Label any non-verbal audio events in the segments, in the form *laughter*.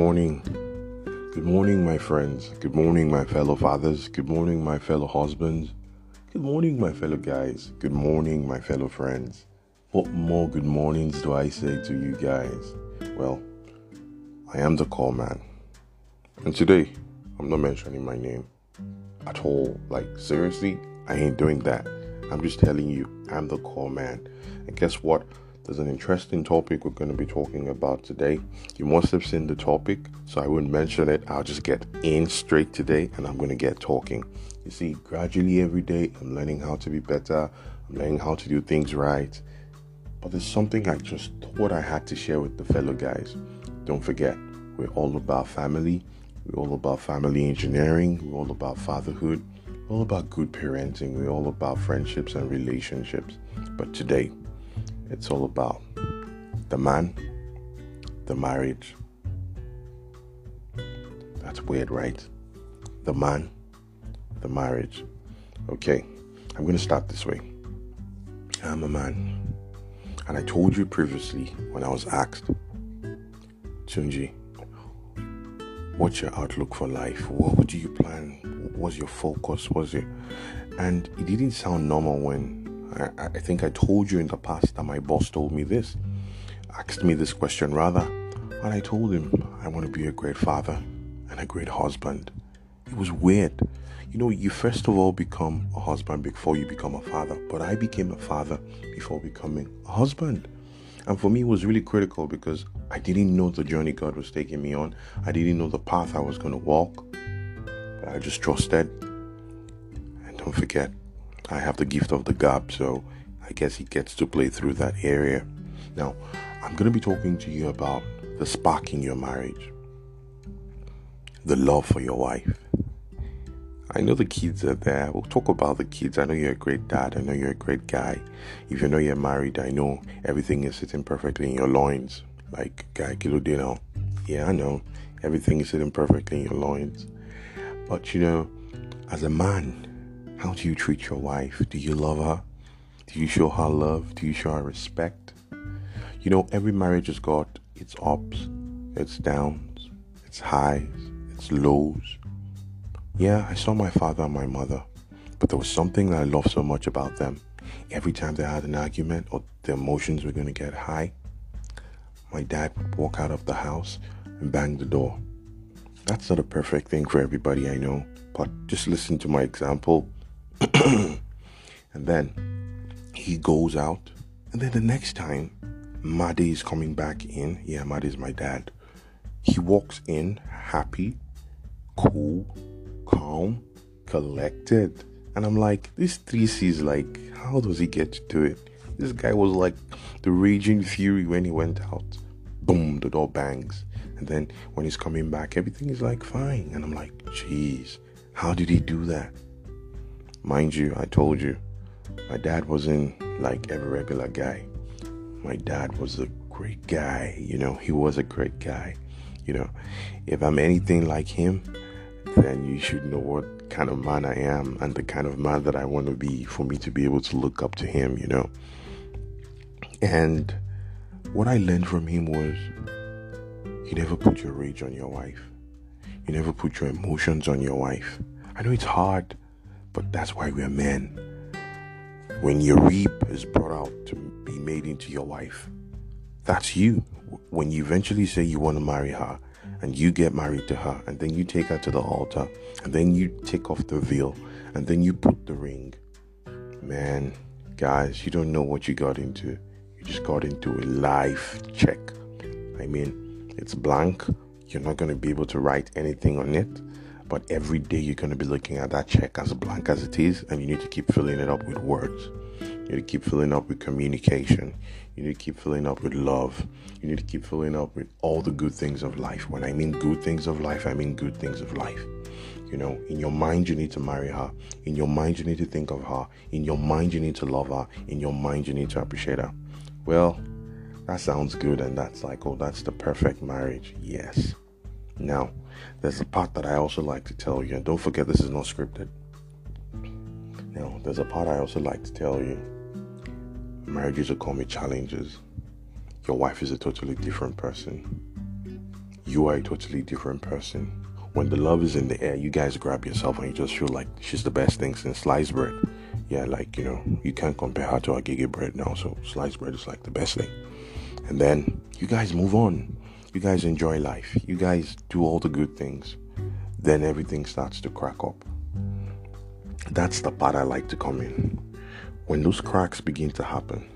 morning. Good morning, my friends. Good morning, my fellow fathers. Good morning, my fellow husbands. Good morning, my fellow guys. Good morning, my fellow friends. What more good mornings do I say to you guys? Well, I am the call man. And today, I'm not mentioning my name at all. Like, seriously, I ain't doing that. I'm just telling you, I'm the call man. And guess what? There's an interesting topic we're going to be talking about today. You must have seen the topic, so I wouldn't mention it. I'll just get in straight today and I'm going to get talking. You see, gradually every day, I'm learning how to be better, I'm learning how to do things right. But there's something I just thought I had to share with the fellow guys. Don't forget, we're all about family, we're all about family engineering, we're all about fatherhood, we're all about good parenting, we're all about friendships and relationships. But today, it's all about the man, the marriage. That's weird, right? The man, the marriage. Okay, I'm going to start this way. I'm a man. And I told you previously when I was asked, Tunji, what's your outlook for life? What, do you plan? What's your focus? Was it? And it didn't sound normal when I, I think I told you in the past that my boss told me this, asked me this question rather, and I told him I want to be a great father and a great husband. It was weird. You know, you first of all become a husband before you become a father, but I became a father before becoming a husband. And for me, it was really critical because I didn't know the journey God was taking me on. I didn't know the path I was going to walk. But I just trusted. And don't forget, I have the gift of the gab, so I guess he gets to play through that area. Now, I'm going to be talking to you about the spark in your marriage, the love for your wife. I know the kids are there. We'll talk about the kids. I know you're a great dad. I know you're a great guy. If you know you're married, I know everything is sitting perfectly in your loins. Like Guy Kilodino. Yeah, I know. Everything is sitting perfectly in your loins. But you know, as a man, how do you treat your wife? Do you love her? Do you show her love? Do you show her respect? You know, every marriage has got its ups, its downs, its highs, its lows. Yeah, I saw my father and my mother, but there was something that I loved so much about them. Every time they had an argument or the emotions were going to get high, my dad would walk out of the house and bang the door. That's not a perfect thing for everybody, I know, but just listen to my example *clears throat* and then he goes out. And then the next time, Maddie is coming back in. Yeah, Maddie is my dad. He walks in happy, cool, calm, collected. And I'm like, this 3C's like, how does he get to do it? This guy was like the raging fury when he went out. Boom, the door bangs. And then when he's coming back, everything is like fine. And I'm like, jeez, how did he do that? Mind you, I told you, my dad wasn't like every regular guy. My dad was a great guy, you know, he was a great guy. You know, if I'm anything like him, then you should know what kind of man I am and the kind of man that I want to be for me to be able to look up to him, you know. And what I learned from him was you never put your rage on your wife. You never put your emotions on your wife. I know it's hard but that's why we're men. When your reap is brought out to be made into your wife, that's you. When you eventually say you want to marry her and you get married to her and then you take her to the altar and then you take off the veil and then you put the ring. Man, guys, you don't know what you got into. You just got into a life check. I mean, it's blank. You're not going to be able to write anything on it. But every day you're going to be looking at that check as blank as it is, and you need to keep filling it up with words. You need to keep filling up with communication. You need to keep filling up with love. You need to keep filling up with all the good things of life. When I mean good things of life, I mean good things of life. You know, in your mind, you need to marry her. In your mind, you need to think of her. In your mind, you need to love her. In your mind, you need to appreciate her. Well, that sounds good, and that's like, oh, that's the perfect marriage. Yes. Now, there's a part that I also like to tell you, don't forget this is not scripted. Now, there's a part I also like to tell you. Marriages are call me challenges. Your wife is a totally different person. you are a totally different person. When the love is in the air, you guys grab yourself and you just feel like she's the best thing since sliced bread. Yeah, like, you know, you can't compare her to Agege bread now, so sliced bread is like the best thing. And then you guys move on. You guys enjoy life. You guys do all the good things. Then everything starts to crack up. That's the part I like to come in. When those cracks begin to happen,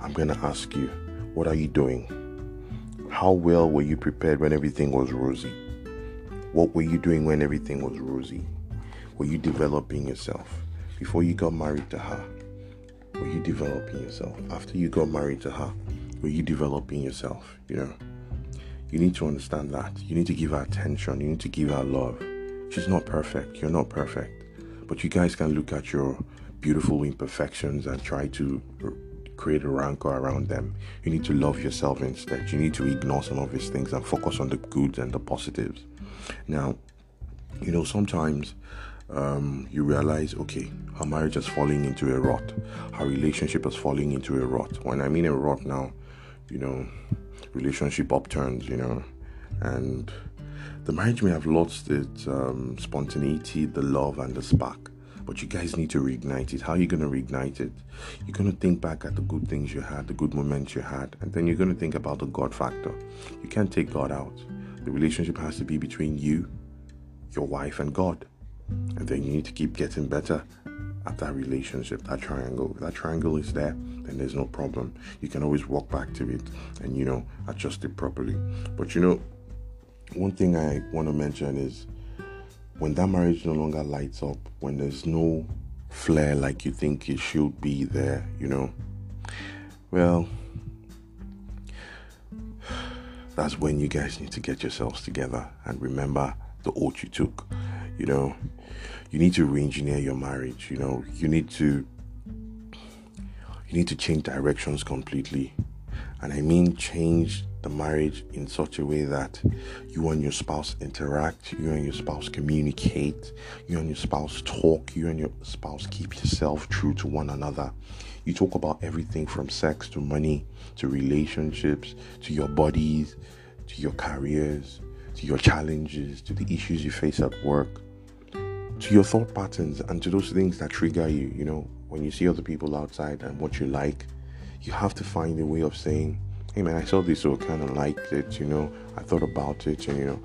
I'm going to ask you, what are you doing? How well were you prepared when everything was rosy? What were you doing when everything was rosy? Were you developing yourself? Before you got married to her, were you developing yourself? After you got married to her, were you developing yourself? You know, you need to understand that. You need to give her attention. You need to give her love. She's not perfect. You're not perfect. But you guys can look at your beautiful imperfections and try to create a rancor around them. You need to love yourself instead. You need to ignore some of these things and focus on the goods and the positives. Now, you know, sometimes um, you realize, okay, her marriage is falling into a rut. Her relationship is falling into a rut. When I mean a rut now, you know, relationship upturns, you know, and the marriage may have lost its um, spontaneity, the love, and the spark. But you guys need to reignite it. How are you going to reignite it? You're going to think back at the good things you had, the good moments you had, and then you're going to think about the God factor. You can't take God out. The relationship has to be between you, your wife, and God. And then you need to keep getting better at that relationship, that triangle. If that triangle is there, then there's no problem. You can always walk back to it and, you know, adjust it properly. But, you know, one thing I want to mention is when that marriage no longer lights up, when there's no flair like you think it should be there, you know, well, that's when you guys need to get yourselves together and remember the oath you took. You know, you need to re-engineer your marriage. You know, you need to you need to change directions completely, and I mean change the marriage in such a way that you and your spouse interact, you and your spouse communicate, you and your spouse talk, you and your spouse keep yourself true to one another. You talk about everything from sex to money to relationships to your bodies to your careers to your challenges to the issues you face at work to your thought patterns and to those things that trigger you. You know, when you see other people outside and what you like, you have to find a way of saying, hey man, I saw this, so I kind of liked it, you know, I thought about it, and you know,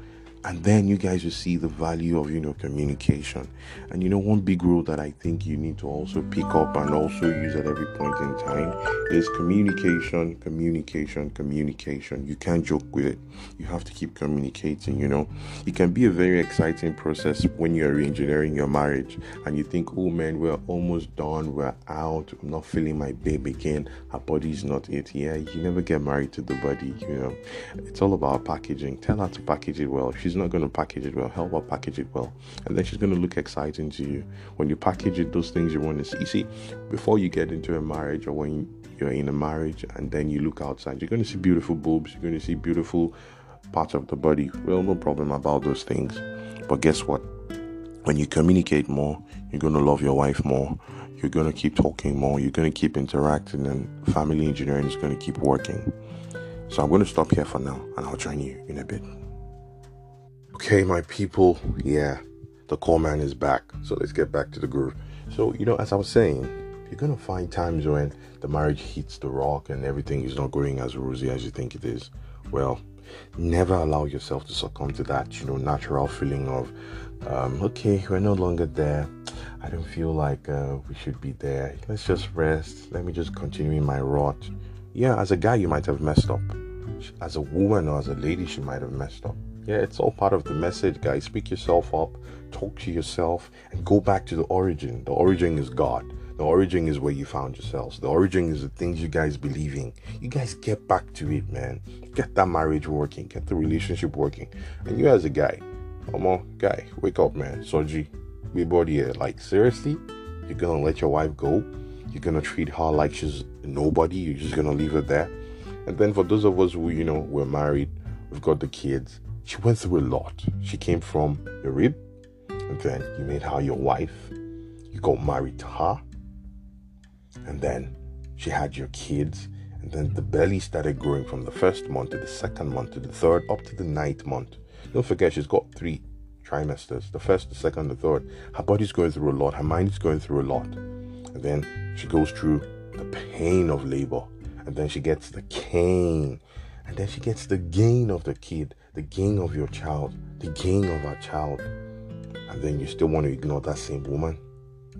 and then you guys will see the value of you know communication. And you know one big rule that i think you need to also pick up and also use at every point in time is communication communication communication. You can't joke with it. You have to keep communicating you know. It can be a very exciting process when you're re-engineering your marriage and you think oh man we're almost done. We're out. I'm not feeling my babe again. Her body's not it. Yeah you never get married to the body you know. It's all about packaging. Tell her to package it well. She's not going to package it well, help her package it well. And then she's going to look exciting to you. When you package it, those things you want to see. You see, before you get into a marriage or when you're in a marriage and then you look outside, you're going to see beautiful boobs, you're going to see beautiful parts of the body. Well, no problem about those things. But guess what? When you communicate more, you're going to love your wife more. You're going to keep talking more. You're going to keep interacting, and family engineering is going to keep working. So I'm going to stop here for now, and I'll join you in a bit. Okay, my people, yeah, the call man is back. So let's get back to the groove. So, you know, as I was saying, you're gonna find times when the marriage hits the rock and everything is not going as rosy as you think it is. Well, never allow yourself to succumb to that, you know, natural feeling of, um, okay, we're no longer there. I don't feel like uh, we should be there. Let's just rest. Let me just continue in my rot. Yeah, as a guy, you might have messed up. As a woman or as a lady, she might have messed up. Yeah, it's all part of the message, guys. Speak yourself up, talk to yourself, and go back to the origin. The origin is God. The origin is where you found yourselves. The origin is the things you guys believe in. You guys get back to it, man. Get that marriage working, get the relationship working. And you as a guy, come on, guy, wake up, man. Soji, be body here. Like, seriously? You're gonna let your wife go? You're gonna treat her like she's nobody? You're just gonna leave her there? And then for those of us who, you know, we're married, we've got the kids, she went through a lot. She came from your rib, and then you made her your wife. You got married to her, and then she had your kids, And then the belly started growing from the first month to the second month to the third up to the ninth month. Don't forget, she's got three trimesters the first, the second, the third. Her body's going through a lot, her mind is going through a lot. And then she goes through the pain of labor. And then she gets the cane. And then she gets the gain of the kid, the gain of your child, the gain of our child. And then you still want to ignore that same woman.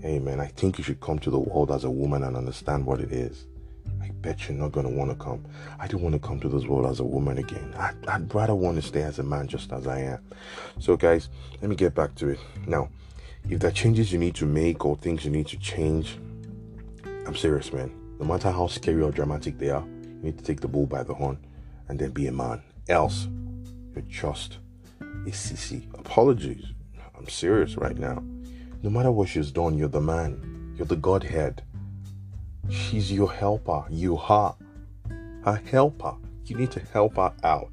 Hey man, I think you should come to the world as a woman and understand what it is. I bet you're not gonna want to come. I don't want to come to this world as a woman again. I, I'd rather want to stay as a man just as I am. So, guys, let me get back to it. Now, if there are changes you need to make or things you need to change, I'm serious, man. No matter how scary or dramatic they are, you need to take the bull by the horn and then be a man. Else, you're just a sissy. Apologies. I'm serious right now. No matter what she's done, you're the man. You're the Godhead. She's your helper. You are her helper. You need to help her out.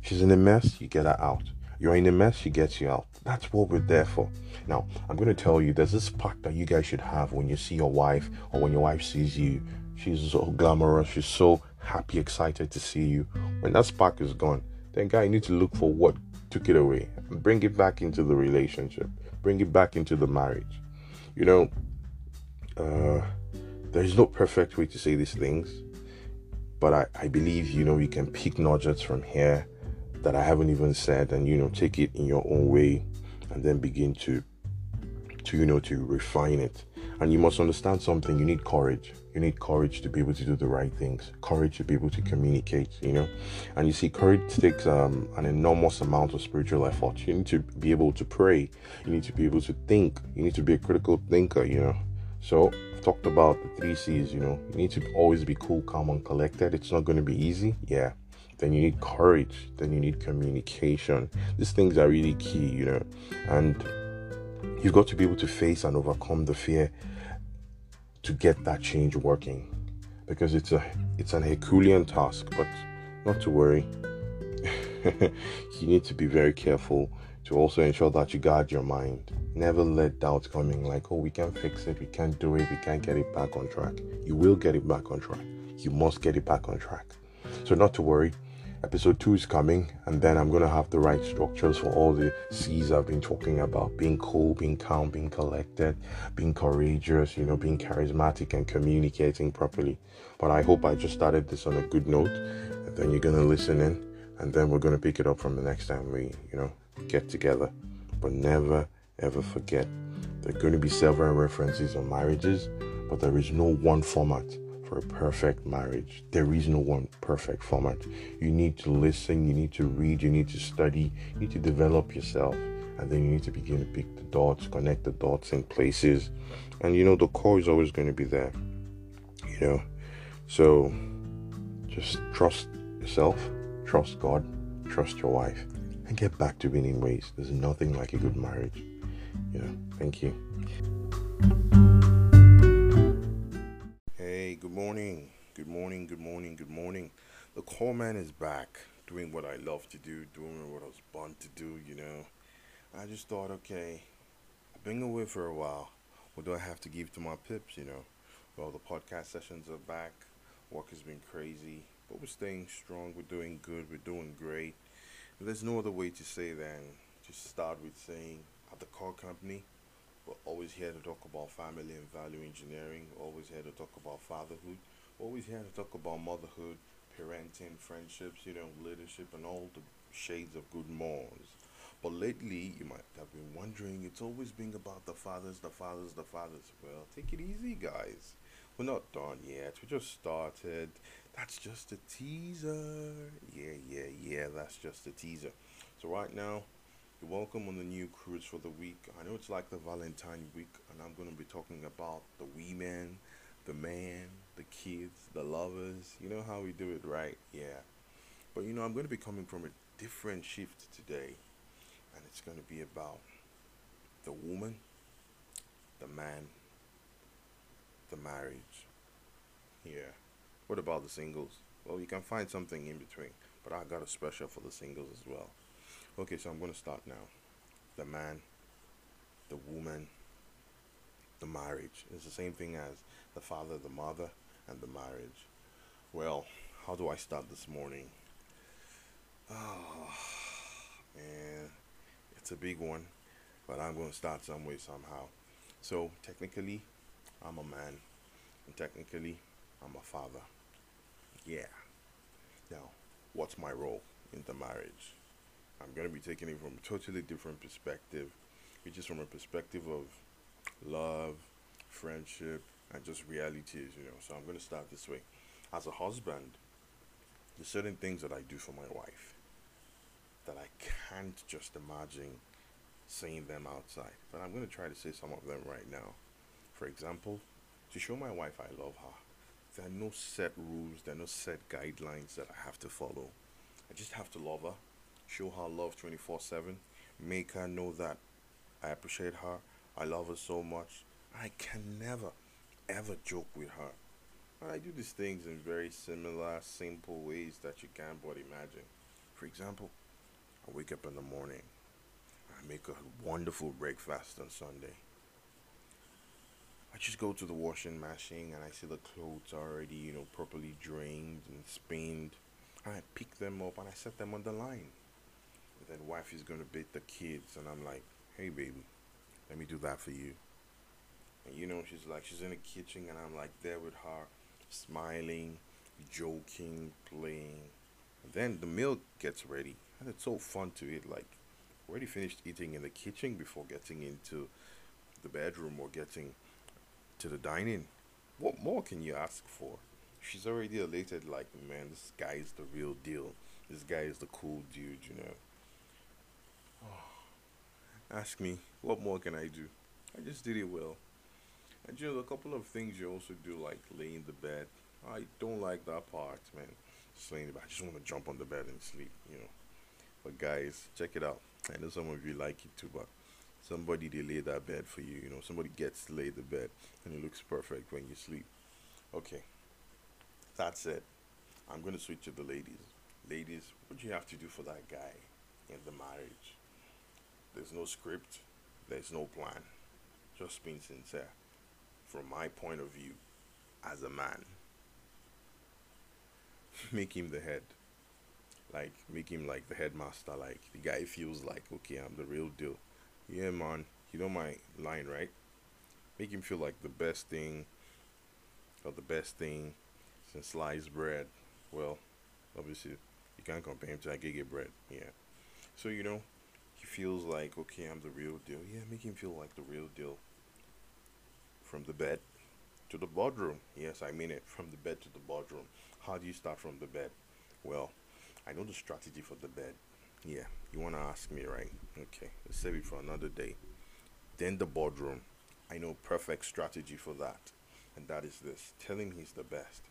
She's in a mess, you get her out. You're in a mess, she gets you out. That's what we're there for. Now, I'm going to tell you there's this spark that you guys should have when you see your wife or when your wife sees you. She's so glamorous, she's so happy, excited to see you. When that spark is gone, then, guy, you need to look for what took it away and bring it back into the relationship, bring it back into the marriage. You know, uh, there's no perfect way to say these things, but I, I believe, you know, you can pick nuggets from here that I haven't even said and, you know, take it in your own way and then begin to, to, you know, to refine it. And you must understand something. You need courage. You need courage to be able to do the right things. Courage to be able to communicate. You know, and you see, courage takes um, an enormous amount of spiritual effort. You need to be able to pray. You need to be able to think. You need to be a critical thinker. You know, so I've talked about the three C's. You know, you need to always be cool, calm, and collected. It's not going to be easy. Yeah. Then you need courage. Then you need communication. These things are really key. You know, and you've got to be able to face and overcome the fear to get that change working. Because it's a it's an herculean task but not to worry. *laughs* You need to be very careful to also ensure that you guard your mind. Never let doubts coming like oh we can't fix it we can't do it we can't get it back on track. You will get it back on track. You must get it back on track. So not to worry episode 2 is coming and then i'm going to have the right structures for all the c's i've been talking about. Being cool being calm being collected being courageous you know being charismatic and communicating properly. But i hope i just started this on a good note and then you're going to listen in and then we're going to pick it up from the next time we you know get together. But never ever forget there are going to be several references on marriages but there is no one format for a perfect marriage. There is no one perfect format. You need to listen, you need to read, you need to study, you need to develop yourself, and then you need to begin to pick the dots, connect the dots in places. And you know, the core is always going to be there, you know. So just trust yourself, trust God, trust your wife, and get back to winning ways. There's nothing like a good marriage. You know, thank you. Good morning. Good morning, good morning, good morning. The call man is back doing what I love to do, doing what I was born to do, you know. I just thought, okay, I've been away for a while. What do I have to give to my pips, you know? Well, the podcast sessions are back. Work has been crazy, but we're staying strong. We're doing good. We're doing great. There's no other way to say than just start with saying at the car company, always here to talk about family and value engineering. always here to talk about fatherhood. always here to talk about motherhood, parenting, friendships, you know, leadership, and all the shades of good morals. But lately, you might have been wondering, it's always been about the fathers, the fathers, the fathers. Well, take it easy, guys. We're not done yet. We just started. That's just a teaser. Yeah, yeah, yeah, that's just a teaser. So, right now, welcome on the new cruise for the week. I know it's like the Valentine week, and I'm going to be talking about the women, the man, the kids, the lovers. You know how we do it, right? Yeah. But you know, I'm going to be coming from a different shift today, and it's going to be about the woman, the man, the marriage. Yeah. What about the singles? Well, you can find something in between, but I got a special for the singles as well. Okay, so I'm going to start now. The man, the woman, the marriage. It's the same thing as the father, the mother, and the marriage. Well, how do I start this morning? Oh, man, it's a big one, but I'm going to start some way, somehow. So, technically, I'm a man, and technically, I'm a father. Yeah. Now, what's my role in the marriage? I'm going to be taking it from a totally different perspective, which is from a perspective of love, friendship, and just realities, you know. So I'm going to start this way. As a husband, there's certain things that I do for my wife that I can't just imagine saying them outside. But I'm going to try to say some of them right now. For example, to show my wife I love her, there are no set rules, there are no set guidelines that I have to follow. I just have to love her, show her love 24 7, make her know that I appreciate her, I love her so much. I can never, ever joke with her. I do these things in very similar, simple ways that you can't but imagine. For example, I wake up in the morning, I make a wonderful breakfast on Sunday. I just go to the washing machine and I see the clothes already, you know, properly drained and spinned. I pick them up and I set them on the line. Then wife is gonna beat the kids and I'm like, hey baby, let me do that for you. And you know, she's like, she's in the kitchen and I'm like there with her, smiling, joking, playing. And then the meal gets ready. And it's so fun to eat. Like, already finished eating in the kitchen before getting into the bedroom or getting to the dining. What more can you ask for? She's already elated, like, man, this guy is the real deal. This guy is the cool dude, you know. Ask me, what more can I do? I just did it well. And you know, a couple of things you also do, like lay in the bed. I don't like that part, man. Just laying in the bed. I just want to jump on the bed and sleep, you know. But guys, check it out. I know some of you like it too, but somebody they lay that bed for you. You know, somebody gets to lay the bed, and it looks perfect when you sleep. Okay, that's it. I'm gonna switch to the ladies. Ladies, what do you have to do for that guy in the marriage? There's no script. There's no plan. Just being sincere. From my point of view, as a man, *laughs* make him the head like make him like the headmaster like the guy feels like okay i'm the real deal yeah man you know my line right make him feel like the best thing or the best thing since sliced bread well obviously you can't compare him to agege bread yeah so you know feels like okay i'm the real deal yeah make him feel like the real deal from the bed to the bedroom yes i mean it from the bed to the bedroom how do you start from the bed well I know the strategy for the bed. Yeah, you want to ask me, right? Okay, let's save it for another day. Then the boardroom. I know perfect strategy for that. And that is this tell him he's the best.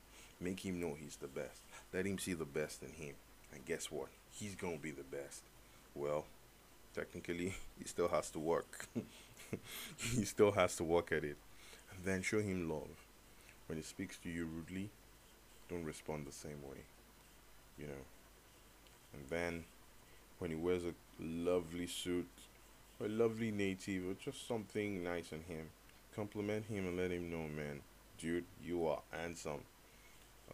Make him know he's the best. Let him see the best in him. And guess what? He's going to be the best. Well, technically, he still has to work. *laughs* he still has to work at it. Then show him love. When he speaks to you rudely, don't respond the same way. You know, and then when he wears a lovely suit, a lovely native, or just something nice on him, compliment him and let him know, man, dude, you are handsome.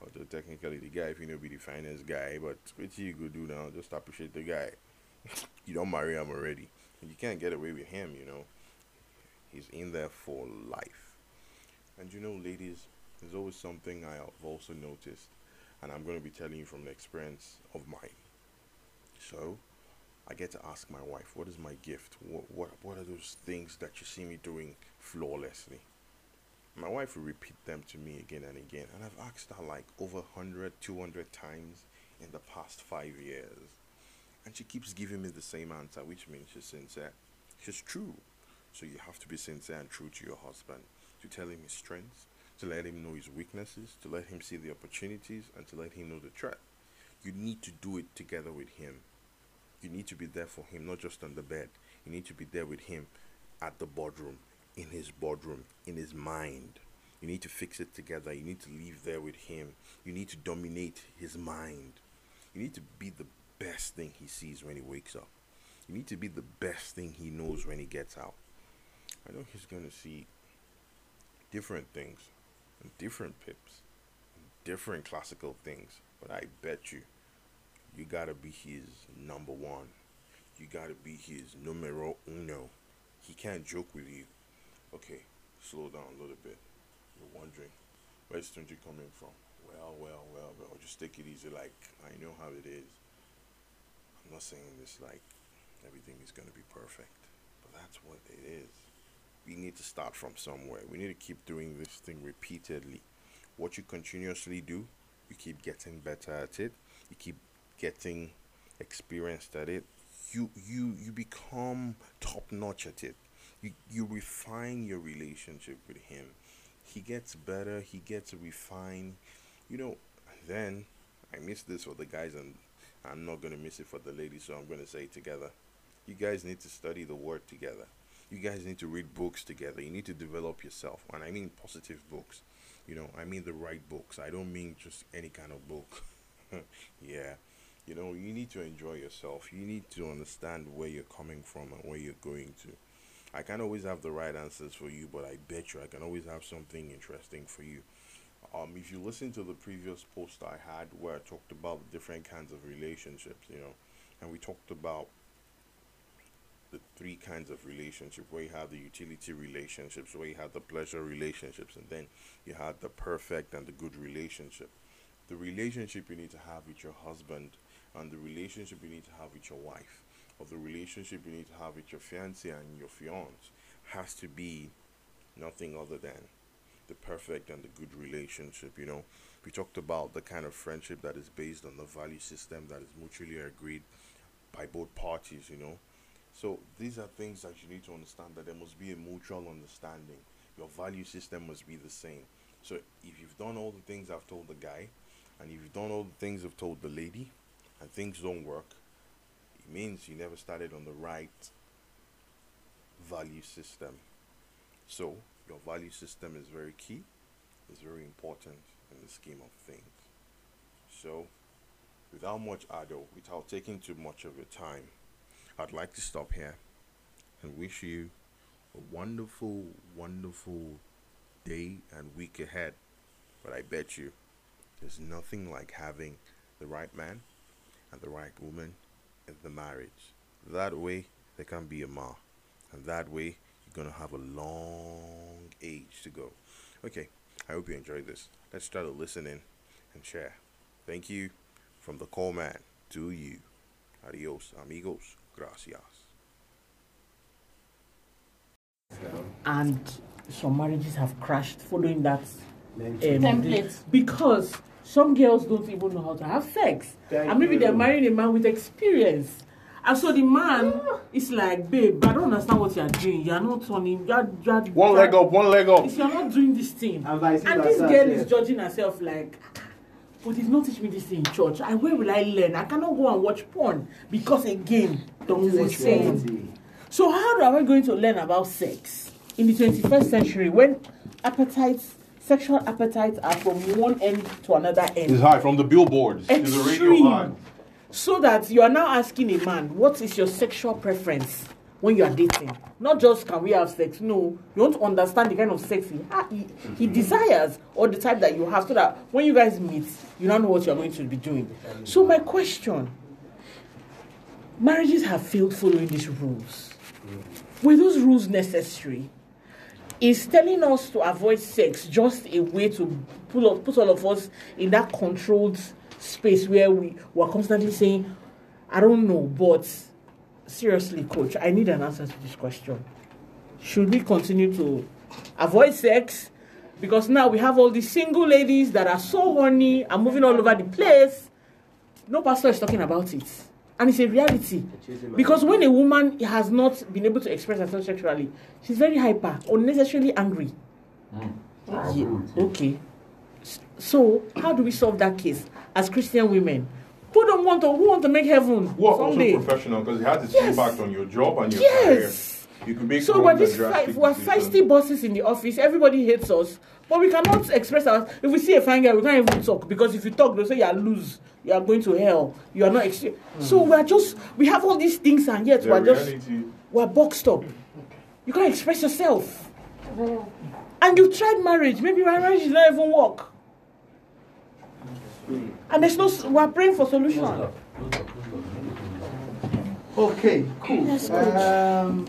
Although technically the guy, if you know, be the finest guy, but what you go do now? Just appreciate the guy. *laughs* you don't marry him already, you can't get away with him. You know, he's in there for life. And you know, ladies, there's always something I have also noticed, and I'm going to be telling you from the experience of mine. So I get to ask my wife, what is my gift? What, what, what are those things that you see me doing flawlessly? My wife will repeat them to me again and again. And I've asked her like over 100, 200 times in the past five years. And she keeps giving me the same answer, which means she's sincere. She's true. So you have to be sincere and true to your husband, to tell him his strengths, to let him know his weaknesses, to let him see the opportunities, and to let him know the threat. You need to do it together with him you need to be there for him, not just on the bed. You need to be there with him at the boardroom, in his boardroom, in his mind. You need to fix it together. You need to live there with him. You need to dominate his mind. You need to be the best thing he sees when he wakes up. You need to be the best thing he knows when he gets out. I know he's going to see different things and different pips, and different classical things, but I bet you, you gotta be his number one. You gotta be his numero uno. He can't joke with you. Okay, slow down a little bit. You're wondering, where's Tunji coming from? Well, well, well, well, just take it easy. Like, I know how it is. I'm not saying this like everything is gonna be perfect, but that's what it is. We need to start from somewhere. We need to keep doing this thing repeatedly what you continuously do, you keep getting better at it. You keep getting experienced at it. You you you become top notch at it. You you refine your relationship with him. He gets better. He gets refined. You know. Then I miss this for the guys, and I'm not gonna miss it for the ladies. So I'm gonna say it together. You guys need to study the word together. You guys need to read books together. You need to develop yourself, and I mean positive books you know, I mean the right books. I don't mean just any kind of book. *laughs* yeah. You know, you need to enjoy yourself. You need to understand where you're coming from and where you're going to. I can't always have the right answers for you, but I bet you I can always have something interesting for you. Um, if you listen to the previous post I had where I talked about different kinds of relationships, you know, and we talked about the three kinds of relationship where you have the utility relationships where you have the pleasure relationships and then you have the perfect and the good relationship. The relationship you need to have with your husband and the relationship you need to have with your wife or the relationship you need to have with your fiance and your fiance has to be nothing other than the perfect and the good relationship you know we talked about the kind of friendship that is based on the value system that is mutually agreed by both parties you know so these are things that you need to understand that there must be a mutual understanding. Your value system must be the same. So if you've done all the things I've told the guy, and if you've done all the things I've told the lady, and things don't work, it means you never started on the right value system. So your value system is very key, it's very important in the scheme of things. So without much ado, without taking too much of your time, I'd like to stop here and wish you a wonderful, wonderful day and week ahead. But I bet you there's nothing like having the right man and the right woman in the marriage. That way, there can be a ma. And that way, you're going to have a long age to go. Okay, I hope you enjoyed this. Let's try to listen in and share. Thank you from the call man to you. Adios, amigos. Gracias. And some marriages have crashed following that um, template because some girls don't even know how to have sex. Thank and maybe you. they're marrying a man with experience. And so the man is like, babe, I don't understand what you're doing. You're not turning. You're, you're, one you're, leg up, one leg up. If you're not doing this thing. And, and this girl is judging herself like, but if not teach me this thing in church, I where will I learn? I cannot go and watch porn because again, don't watch porn. So how are we going to learn about sex in the 21st century when appetites, sexual appetites are from one end to another end? It's high from the billboards. Extreme. It's a radio high. So that you are now asking a man, what is your sexual preference? when you are dating. Not just can we have sex. No, you want to understand the kind of sex he, he, he desires or the type that you have so that when you guys meet, you don't know what you're going to be doing. So, my question marriages have failed following these rules. Were those rules necessary? Is telling us to avoid sex just a way to put, put all of us in that controlled space where we were constantly saying, I don't know, but seriously, coach, I need an answer to this question. Should we continue to avoid sex? Because now we have all these single ladies that are so horny and moving all over the place. No pastor is talking about it. And it's a reality. Because when a woman has not been able to express herself sexually, she's very hyper, unnecessarily angry. Mm. Yeah. Okay. So, how do we solve that case as Christian women? Who don't want to who want to make heaven? Who are someday? also professional because it has its yes. impact on your job and your yes. career. You could make so we're just fi- we're feisty bosses in the office. Everybody hates us, but we cannot express our. If we see a fine guy, we can't even talk because if you talk, they'll say you are lose. You are going to hell. You are not. Ex- mm. So we're just we have all these things and yet we're reality. just we're boxed up. You can't express yourself. And you tried marriage. Maybe marriage does not even work. And there's no, we're praying for solution. Okay, cool. Yes. Um,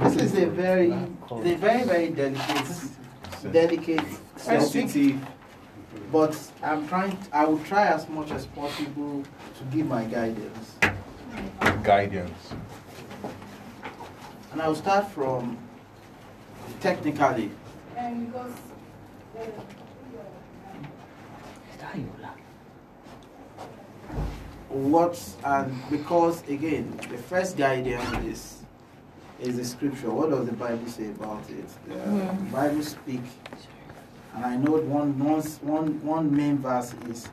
this is a very, a very, very delicate, delicate sensitive. But I'm trying. I will try as much as possible to give my guidance, Guidance. and I will start from technically. And because what and because again the first guidance is is the scripture. What does the bible say about it? The Mhm. bible speak. And i know one one one one main verse is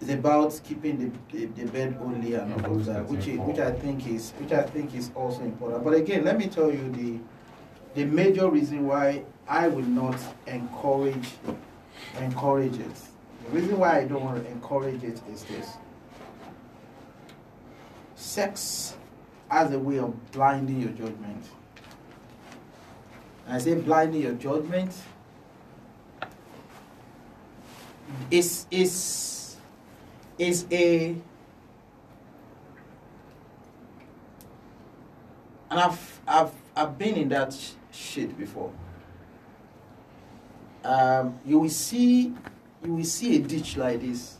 is about keeping the, the, the bed only and all of that which is, which i think is which i think is also important. But again let me tell you the the major reason why i will not encourage encourage it the reason why I don't want to encourage it is this. Sex has a way of blinding your judgment. And I say blinding your judgment is is is a and I've I've I've been in that sh- shit before. Um, you will see you will see a ditch like this,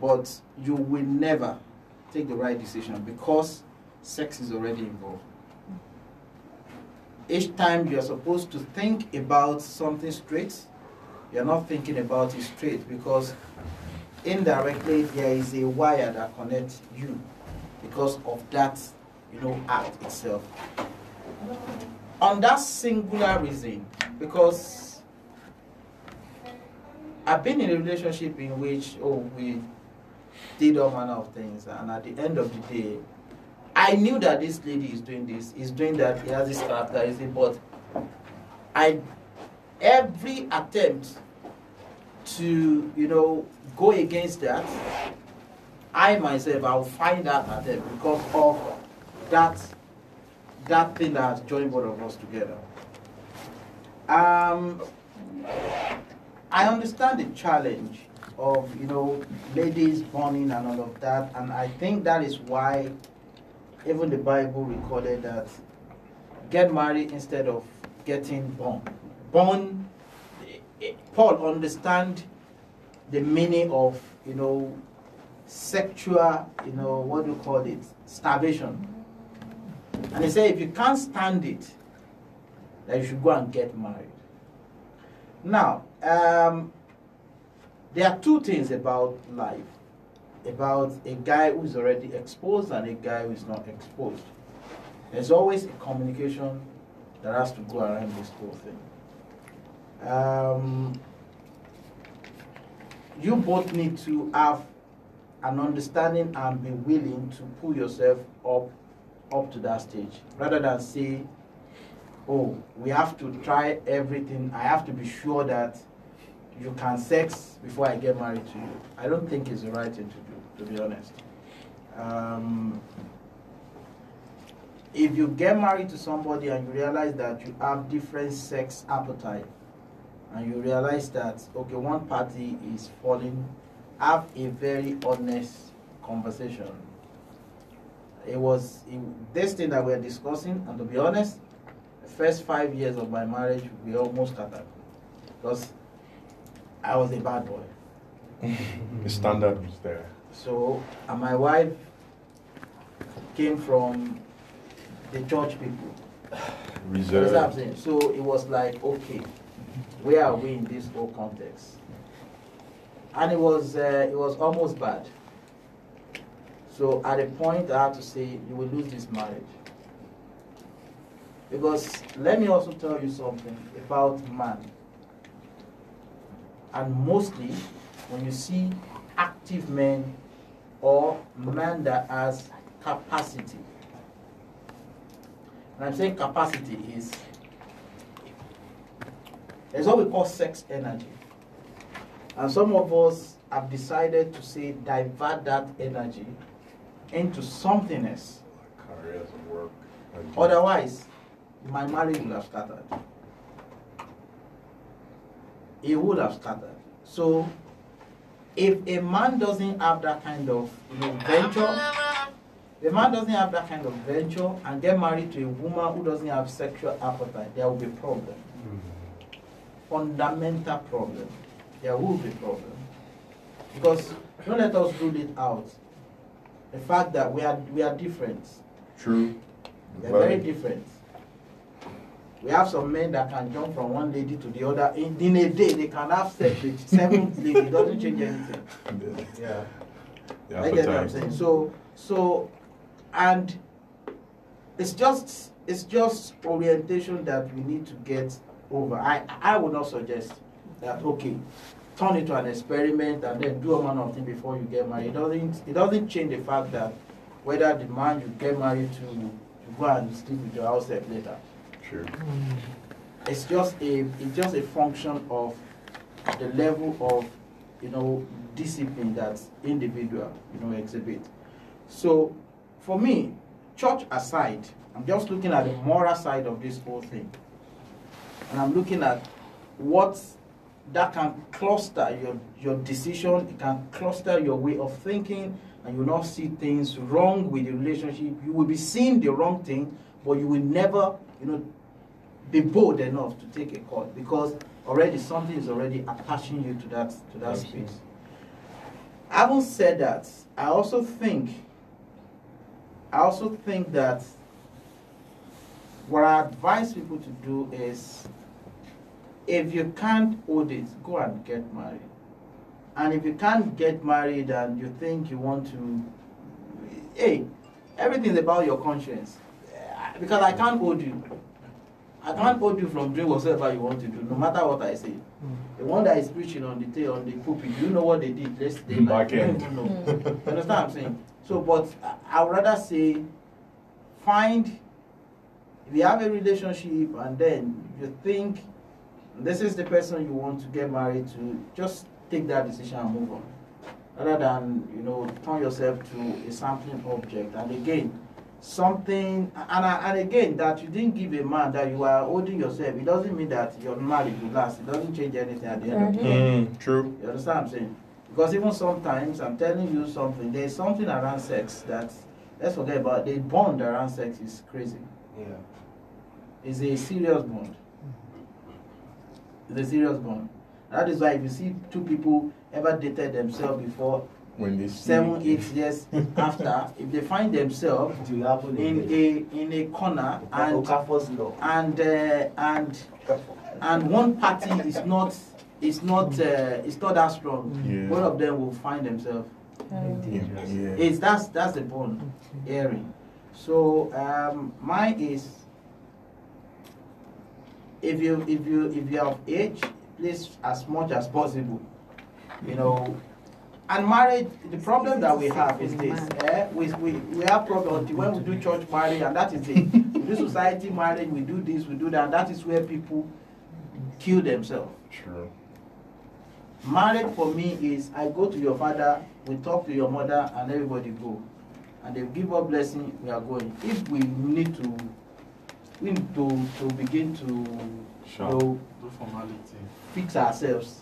but you will never take the right decision because sex is already involved. Each time you are supposed to think about something straight, you're not thinking about it straight because indirectly there is a wire that connects you because of that, you know, act itself. On that singular reason, because I've been in a relationship in which oh we did all manner of things and at the end of the day I knew that this lady is doing this, is doing that, he has this characteristic, but I every attempt to, you know, go against that, I myself I'll find that attempt because of that that thing that has joined both of us together. Um I understand the challenge of you know ladies burning and all of that, and I think that is why even the Bible recorded that get married instead of getting born. Born, eh, Paul understand the meaning of you know sexual you know what do you call it starvation, and he said if you can't stand it, that you should go and get married. Now, um, there are two things about life about a guy who's already exposed and a guy who's not exposed. There's always a communication that has to go around this whole thing. Um, you both need to have an understanding and be willing to pull yourself up up to that stage rather than say oh, we have to try everything. I have to be sure that you can sex before I get married to you. I don't think it's the right thing to do, to be honest. Um, if you get married to somebody and you realize that you have different sex appetite, and you realize that okay, one party is falling, have a very honest conversation. It was this thing that we're discussing, and to be honest, first five years of my marriage, we almost scattered because I was a bad boy. *laughs* The standard was there. So, and my wife came from the church people. *sighs* You understand what I'm Reserved. saying? So it was like, okay, where are we in this whole context? And it was uh, it was almost bad. So at a point, I had to say, you will lose this marriage. Because let me also tell you something about man. And mostly, when you see active men or man that has capacity, and I'm saying capacity is there's what we call sex energy. And some of us have decided to say divert that energy into something else. Otherwise, my marriage would have scattered. it would have scattered. So if a man doesn't have that kind of you know, venture, the man doesn't have that kind of venture and get married to a woman who doesn't have sexual appetite, there will be problem. Fundamental problem. There will be problem. Because don't let us rule it out. The fact that we are we are different. True. We are very different. We have some men that can jump from one lady to the other in, in a day. They can have sex with seven *laughs* ladies. It doesn't change anything. Yeah. Yeah, I get what I'm saying. So, so, and it's just it's just orientation that we need to get over. I I would not suggest that okay, turn it to an experiment and then do a man of thing before you get married. It doesn't it doesn't change the fact that whether the man you get married to you go and sleep with your house help later. It's just a it's just a function of the level of you know discipline that individual you know exhibit. So for me, church aside, I'm just looking at the moral side of this whole thing. And I'm looking at what that can cluster your, your decision, it can cluster your way of thinking, and you will not see things wrong with the relationship. You will be seeing the wrong thing, but you will never, you know, be bold enough to take a call because already something is already attaching you to that to that space. Having said that, I also think I also think that what I advise people to do is if you can't hold it, go and get married. And if you can't get married and you think you want to, hey, everything's about your conscience. Eh, Because I can't hold you. I can't hold you from doing whatever you want to do, no matter what I say. The one that is preaching on the ta- on the pulpit, do you know what they did yesterday? Back *laughs* You end. don't know. You understand what I'm saying? So, but I- I would rather say, find if you have a relationship and then you think this is the person you want to get married to, just take that decision and move on. Rather than, you know, turn yourself to a sampling object. And again, something, and, and again, that you didn't give a man that you are holding yourself, it doesn't mean that your marriage will last. It doesn't change anything at the end of the day. Mm, true. You understand what I'm saying? Because even sometimes I'm telling you something, there's something around sex that let's forget about the bond around sex is crazy. Yeah. It's a serious bond. It's a serious bond. That is why if you see two people ever dated themselves before When they see seven, eight years *laughs* after, if they find themselves It will happen in a in a corner and and uh, and and one party is not is not uh, is not that strong, Yeah. both of them will find themselves. Yeah, yeah. It's that's that's the bond airing. So um, mine is if you if you if you have age, please as much as possible. You know, and marriage. The problem that we have is this: eh? we, we we have problems when we do church marriage, and that is it. we do society marriage, we do this, we do that. That is where people kill themselves. True. Marriage for me is I go to your father, we talk to your mother, and everybody go. And they give us blessing, we are going. If we need to, we need to, to begin to Sure. you know, Do formality. fix ourselves.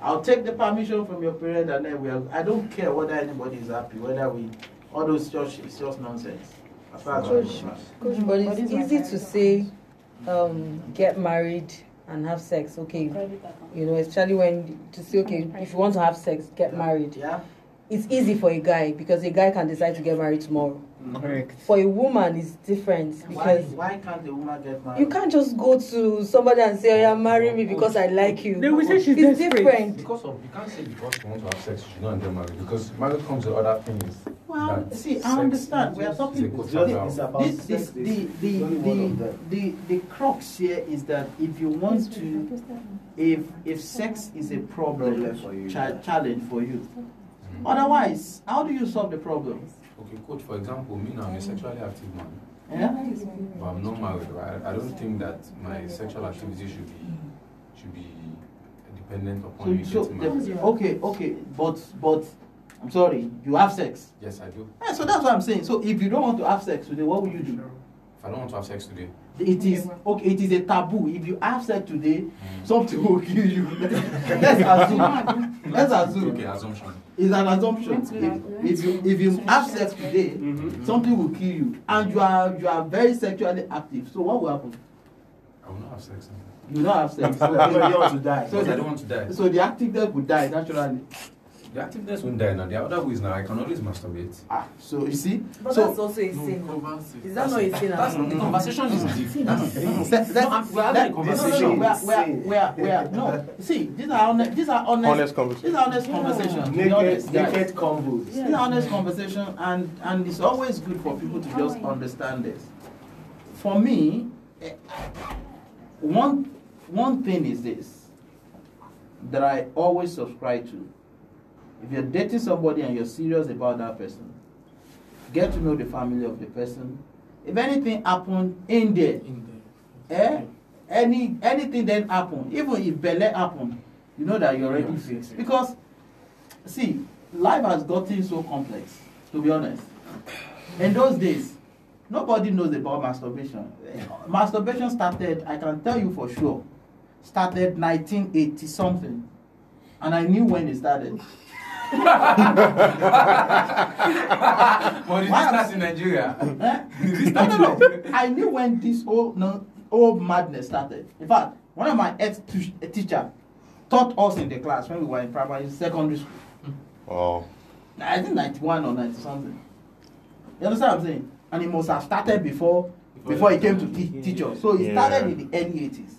I'll take the permission from your parents, and then we are, I don't care whether anybody is happy, whether we, all those church is just nonsense. As far as Coach. Coach, but it's easy to say, um, get married and have sex. Okay, you know, especially when to say, okay, if you want to have sex, get married. Yeah? It's easy for a guy because a guy can decide to get married tomorrow. Correct. For a woman, it's different because why why can't a woman get married? you can't just go to somebody and say, "Oh, yeah, marry me because I like you." They will say she's it's desperate. different. Because of you can't say because you want to have sex, you should not get married. Because marriage comes with other things. Well, see, I understand. We are talking. a It's good just- about This, this, the, it's the, only one of the, the, the crux here is that if you want to, if if sex is a problem, Problem for you. cha- challenge for you. Otherwise, how do you solve the problem? Okay, coach, for example, me now, I'm a sexually active man, Yeah? but I'm not married, right? I don't think that my sexual activity should be should be dependent upon So, me so getting the, married. okay, okay, but but I'm sorry, you have sex. Yes, I do. Yeah, so that's what I'm saying. So if you don't want to have sex today, what will you do? If I don't want to have sex today, it is okay. It is a taboo. If you have sex today, something will kill you. *laughs* Let's assume. Let's assume. Okay, assumption. It's an assumption. If, if you if you have sex today, something will kill you, and you are you are very sexually active. So what will happen? I will not have sex. You don't have sex. *laughs* So you don't want to die. So the- don't want to die. So the activeness would die naturally. The activeness won't die now. The other way is now I can always masturbate. Ah, so you see. But so that's also a sin. Is that not a sin? That's as the conversation is deep. That's the thing. That, that, No, we're having that, a no, no, no, we are, we are, we are, we are, no. See, these are honest, these are honest, Honest conversation. these are honest conversations. Naked, honest, naked combos. These are honest conversation, and and it's always good for people to just understand this. For me, eh, one one thing is this that I always subscribe to. If you're dating somebody and you're serious about that person, get to know the family of the person. If anything happened in there, eh, any anything then happen, even if belle happen, you know that you're already fixed. Because see, life has gotten so complex, to be honest. In those days, nobody knows about masturbation. Eh, Masturbation started, I can tell you for sure, started 1980 something. And I knew when it started. *laughs* But did Why this am- start in Nigeria? Eh? *laughs* no, no, no. I knew when this whole no, whole madness started. In fact, one of my ex tu- teacher taught us in the class when we were in primary secondary school. *laughs* Oh, I think 91 or 90 something. You understand what I'm saying? And it must have started before before he came to te- teach us. So it Yeah. started in the early 80s.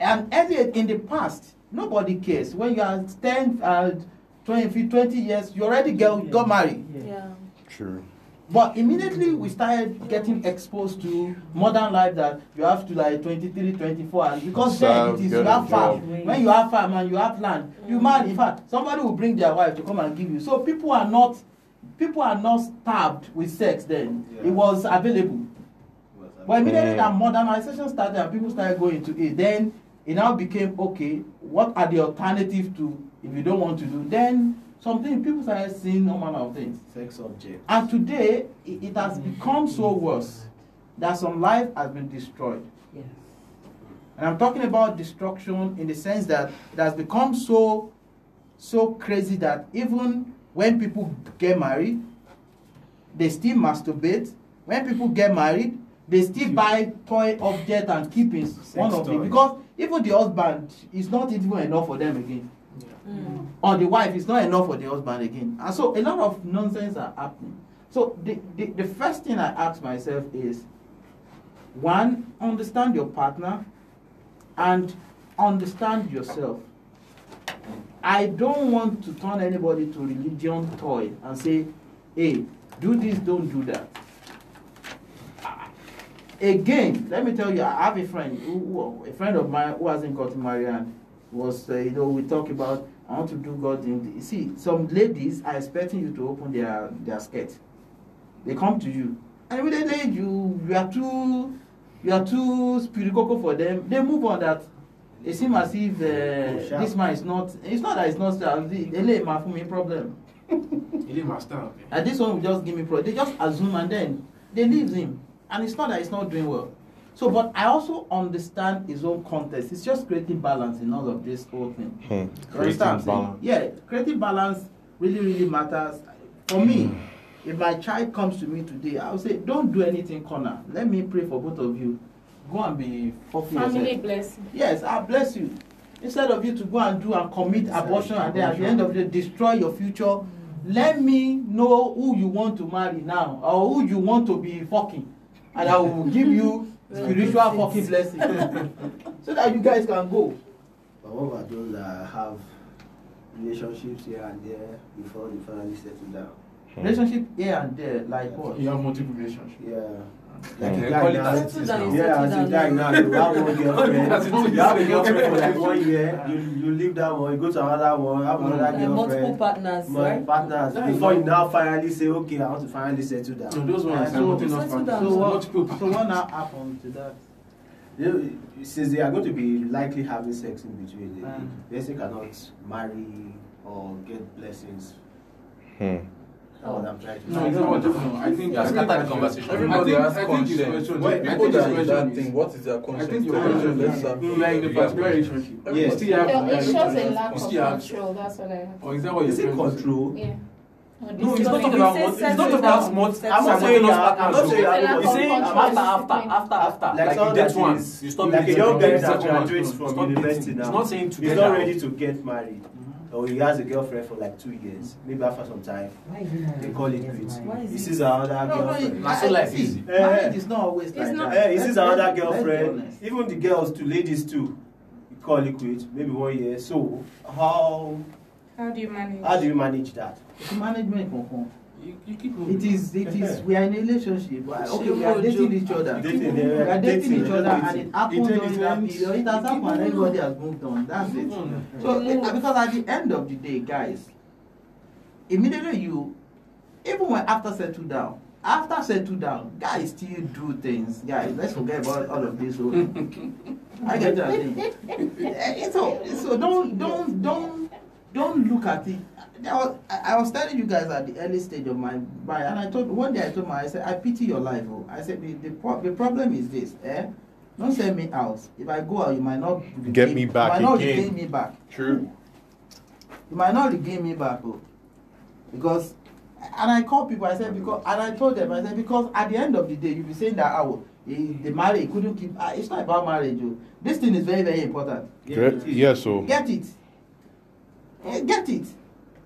And early in the past, nobody cares. When you are 10 and 20, 20 years, you already get, got married. Yeah. true. But immediately we started getting exposed to modern life that you have to like 23, 24 and because then it is you have farm. job. When you have farm and you have land, you marry. In fact, somebody will bring their wife to come and give you. So people are not people are not starved with sex then. Yeah. It was available. But immediately Mm. that modernization started and people started going to it, then it now became okay, what are the alternatives to if you don't want to do? Then something people started seeing all manner of things. Sex object. And today, it, it has mm-hmm. become so worse that some life has been destroyed. Yes. And I'm talking about destruction in the sense that it has become so, so crazy that even when people get married, they still masturbate. When people get married, they still buy toy object and keep in one of them because even the husband is not even enough for them again. Mm. or the wife is not enough for the husband again. And so a lot of nonsense are happening. So the, the, the first thing I ask myself is one, understand your partner and understand yourself. I don't want to turn anybody to religion toy and say, hey, do this, don't do that. Again, let me tell you, I have a friend, who, a friend of mine who hasn't gotten married and was, uh, you know, we talk about, I want to do God in, the, see, some ladies are expecting you to open their, their skirt. They come to you, and immediately you, you are too, you are too spiritual for them. They move on that. It seems as if uh, this man is not, it's not that it's not, uh, the- ele ma fún mi problem. Ilé master. okay. And this one will just give me problem. They just assume and then they leave him. And it's not that he's not doing well. So, but I also understand his own context. It's just creating balance in all of this whole thing. Hmm. You understand what Creating balance. Yeah, creating balance really, really matters. For me, if my child comes to me today, I will say, don't do anything Connor. Let me pray for both of you. Go and be fucking Family yourself. blessing. Yes, I bless you. Instead of you to go and do and commit abortion and then at the end of the day destroy your future, let me know who you want to marry now or who you want to be fucking. And I will give you spiritual fucking blessing. so that you guys can go. But what about those that have relationships here and there before they finally settle down? Relationship here and there, like what? You have multiple relationships. Yeah. They Yeah, as a now. now, you have one girlfriend. you have a girlfriend for like one year. You you leave that one, you go to another one, have another Uh, multiple girlfriend. partners, My right? partners. Is Before you not- now finally say, okay, I want to finally settle down. So those ones So- are not enough settle for down. So what, multiple so what now happened to that? You since they are going to be likely having sex in between, the Mm. person cannot marry or get blessings. Hmm. That's what I'm trying to No, say. it's not what no, I think You have scattered the conversation. I Everybody think, has I think his consent. question. When I people think his that is question that is- thing, what is their I consent? think your Tell question them, let's is have- like the particular relationship. Yes. You still have Yeah, it shows a you lack of still have- control. That's what I have. Or is that what Is you're it trying to say? control? Yeah. No, it's not We talking say about money. It's settle not down, about money. settle I'm not down. saying you Simultaneous are- I'm not partners. saying you are- It's I'm like saying a I'm I'm after, after- after, after, after. Like Like, you someone date that one, is- you stop like a dating, young you guy date that second one, graduates you from stop university dating. now. It's not saying He's together. not ready to get married. Or he has a girlfriend for like two years. Maybe after some time, they call it quits. He it- sees another No, no, girlfriend. Nah, so life see. Marriage is not always It's like not- that. Eh, he sees another girlfriend. Even the girls, to ladies too, you call it quits. Maybe one year. So how How do you manage? how do you manage that? Management kankan. You, you It is, it is, *laughs* we are in a relationship. Okay, we are dating each other. Dating, We are dating dating, each other and it happened during that period. It has happened everybody has moved on. That's it. So, it- because at the end of the day, guys, immediately you, even when after settle down, after settle down, guys still do things. Guys, let's forget about all of this. So, *laughs* I get that thing. Eh, So, so don't, don't, don't, don't look at it. I was, I was telling you guys at the early stage of my my and I told one day I told my I said I pity your life. Oh. I said the the, pro- the problem is this. Eh? Don't send me out. If I go out, you might not Get me back You might not again. regain me back. True. You might not regain me back, oh. because and I call people. I said because and I told them I said because at the end of the day you'll be saying that oh he, the marriage couldn't keep. ah it's not about marriage, oh. This thing is very very important. Correct? Yes, so Get it. Eh, Get it.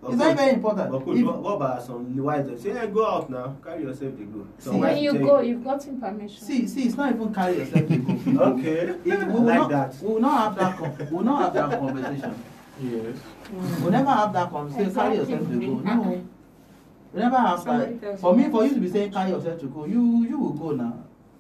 But It's very very important. But coach, If- what, what about some that say, hey, go out now, carry yourself, they go. Some See, When you say- go, you've gotten permission. See, see, it's not even carry yourself to go. *laughs* Okay, It, we, will like not, that. we will not have that. Con- we will not have that conversation. Yes. We'll never have that conversation. Carry yourself to go. No. We never have that. For me, for you to be saying carry yourself to go, you you will go now.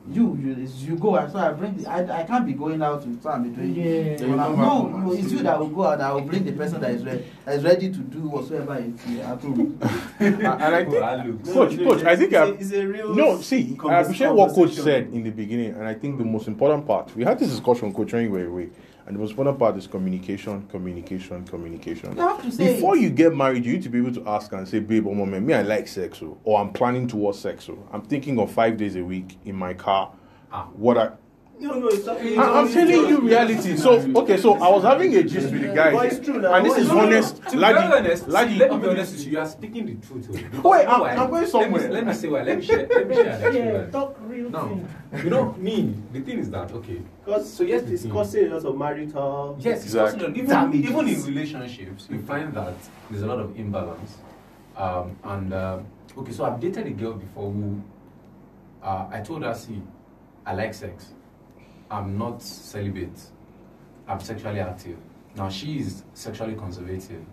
You you you go and so I bring. The, I I can't be going out to try and be doing. Yeah. Then you No, come back home no, it's you that will go out. I will bring the person that is ready, that is ready to do whatsoever is at home. *laughs* and I oh, think Well, look. Coach, coach, I think it's, I- a, it's a real No, see, I convers- appreciate what Coach said in the beginning, and I think the most important part, we had this discussion, Coach, when you were away, and the most important part is communication, communication, communication. You have to say Before it. you get married, you need to be able to ask and say, babe, oh, moment, me, I like sex, oh, or I'm planning towards sex, oh. I'm thinking of five days a week in my car. Ah. What I, No, no, it's not. I I'm telling you reality. So, okay, so I was having a gist with the But guys, it's true now. and this What is is- honest. To be Laddie, very honest, see, Laddie, let me be honest with you. You are speaking the truth. oh. Wait, I'm- why? I'm going Let me- somewhere. Let me say why. Let me share. Let me share. that Yeah, experience. talk real Now, thing. you know me. The thing is that okay. Because So yes, the it's thing- causing a lot of marital. Yes, it's Exactly. possible. Even, Damages. even in relationships, you find that there's a lot of imbalance. Um, and um okay, so I've dated a girl before who uh, I told her, see, I like sex. I'm not celibate. I'm sexually active. Now she is sexually conservative.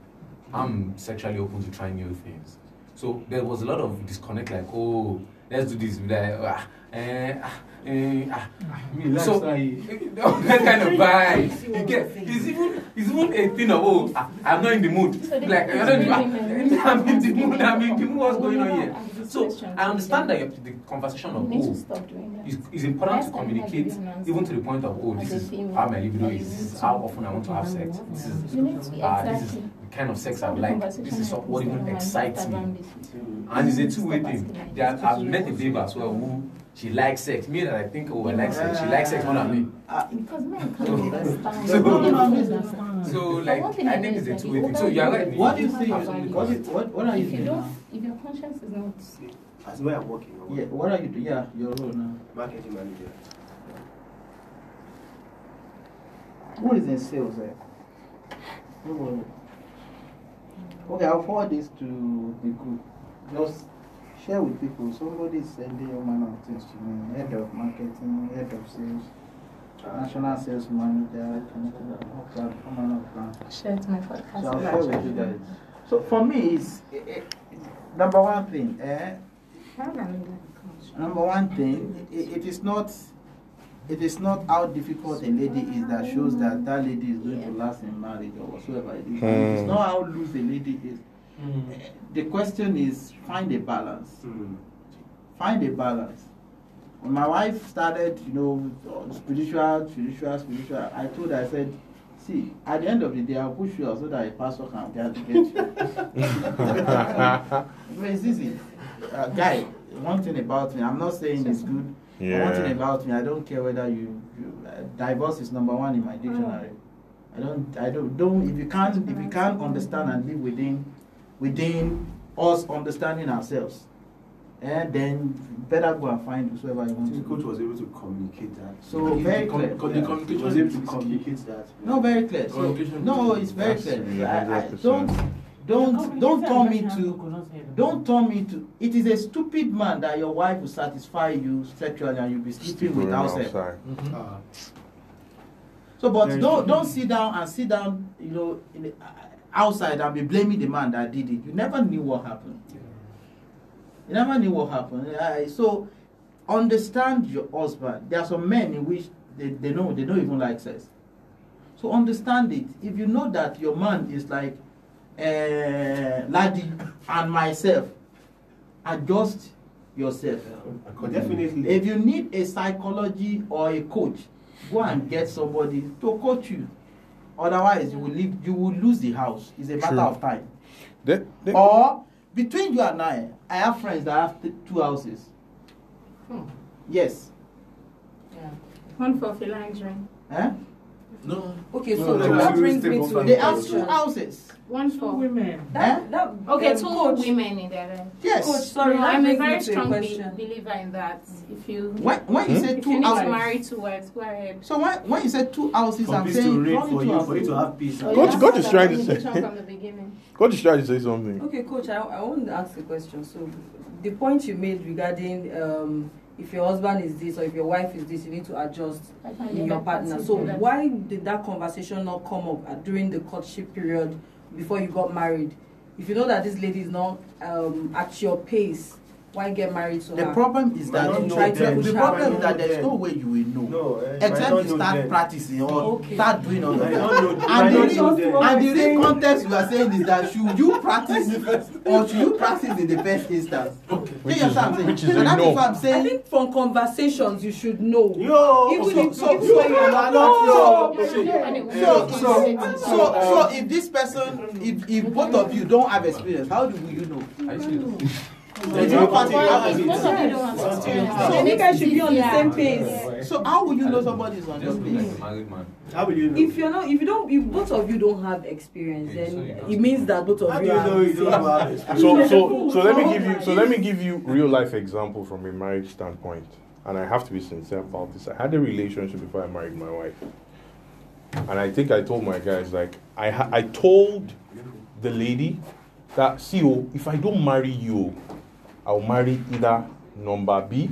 I'm sexually open to trying new things. So there was a lot of disconnect, like, oh, let's do this. Like, ah, eh, ah, eh, ah. Me, So- lifestyle. that kind of *laughs* vibe. You get, it's even, it's even a thing of, oh, I'm not in the mood. Like, not in the, ah, *laughs* I'm in the mood, I'm in the mood, what's going on here? I ask this So I understand that you you the conversation of, oh, stop doing that. it's, it's important to Last time I communicate gave you an answer. even to the point of oh this is how my libido is this is how often I want to have sex this is You need to uh, this is the kind of sex I Have would the like this is what this, even excites me and it's a two-way thing asking like there this. I've met a babe as well who she likes sex me that I think oh I like sex she likes sex more than me Because men can't understand. *laughs* So- like I think it's a two-way thing so you're you right get, What do you think? more you- values. What, is- what, what are you If you doing don't, now? if your conscience is not That's where I'm working. on. Yeah, what are you doing? Yeah, your role now. Marketing manager. Who is in sales there? It? Okay, I'll forward this to the group. Just share with people. Somebody is sending all manner of things to me. Head of marketing, head of sales, national sales manager, all manner of plans. share to my podcast. So I'll share with you guys. So for me, it's eh, eh, number one thing. Eh, How can I make that conscious? Number one thing, it, it is not it is not how difficult a lady is that shows that that lady is going to last in marriage or whatsoever it is. And It is Hmm. not how loose a lady is. The question is find a balance. Mm. Find a balance. When my wife started, you know, spiritual, spiritual, spiritual, I told her, I said, See, at the end of the day, I'll push you out so that a pastor can get, you. *laughs* But it's easy. Uh, guy, one thing about me, I'm not saying it's good. but One thing about me, I don't care whether you, you uh, divorce is number one in my dictionary. I don't, I don't, don't. If you can't, if you can't understand and live within, within us understanding ourselves, and then better go and find whoever you I want think to. coach was able to communicate that. So The very com- clear. com- yeah. the communication was able to communicate that. No, very clear. So, no, it's very clear. I, I, don't, don't, don't turn me to, don't turn me to. It is a stupid man that your wife will satisfy you sexually and you'll be sleeping Going without sex. outside. Ah, So, but Very don't true. don't sit down and sit down, you know, in the, uh, outside and be blaming the man that did it. You never knew what happened. You never knew what happened. Uh, so, understand your husband. There are some men in which they, they know they don't even like sex. So understand it. If you know that your man is like uh, Laddie and myself, adjust yourself. Definitely. If you need a psychology or a coach, go and get somebody to coach you. Otherwise, you will leave. You will lose the house. It's a matter True. of time. They- they- Or between you and I, I have friends that have th- two houses. Yes. One for Philandry. Eh? No. Okay, No, so no, that no, brings me to and They have two houses. One for. women. That, that, Okay, um, two coach, women in there. Yes. Coach, sorry, no, I'm a very me to a strong be- believer in that. If you When, when you Hmm? say if you two need to houses, marry two wives, go ahead. so when, when you say two houses, For I'm saying to for you, for you to have peace. Oh, Coach- yeah, Coach is trying to communication say- from the beginning. God is trying to say something. Okay, coach, I, I want to ask a question. So, the point you made regarding um, if your husband is this or if your wife is this, you need to adjust in your partner. So, why did that conversation not come up during the courtship period before you got married? If you know that this lady is not um, at your pace, why get married to The her? problem is that you try to, the problem is that there's no way you will know. No, eh, Except might you not know start them. practicing or Okay. start doing all that. not know- might And the, not know real, them. and the real context you are saying is that should you practice *laughs* or should you practice in the first instance? Okay. Do you understand what I'm saying? which is so a that no. is what I'm I think from conversations you should know. Yo, Even so, if- so, even so, when you are not- so, Yeah, so, know So, so, so, so if this person, if, if both of you don't have experience, how do you know? Actually, There's no party Well, have if both of you don't it. want to experience, So, it you makes guys should be on the same pace. So how will you know somebody is on your just be like page? a married man. how will you know? If you're not, if you don't, if both of you don't have experience, then it means that both of you you are. know you don't have experience? So, *laughs* so, so let me give you. So let me give you real life example from a marriage standpoint, and I have to be sincere about this. I had a relationship before I married my wife, and I think I told my guys like I ha- I told the lady that see oh, if I don't marry you, I'll marry either number B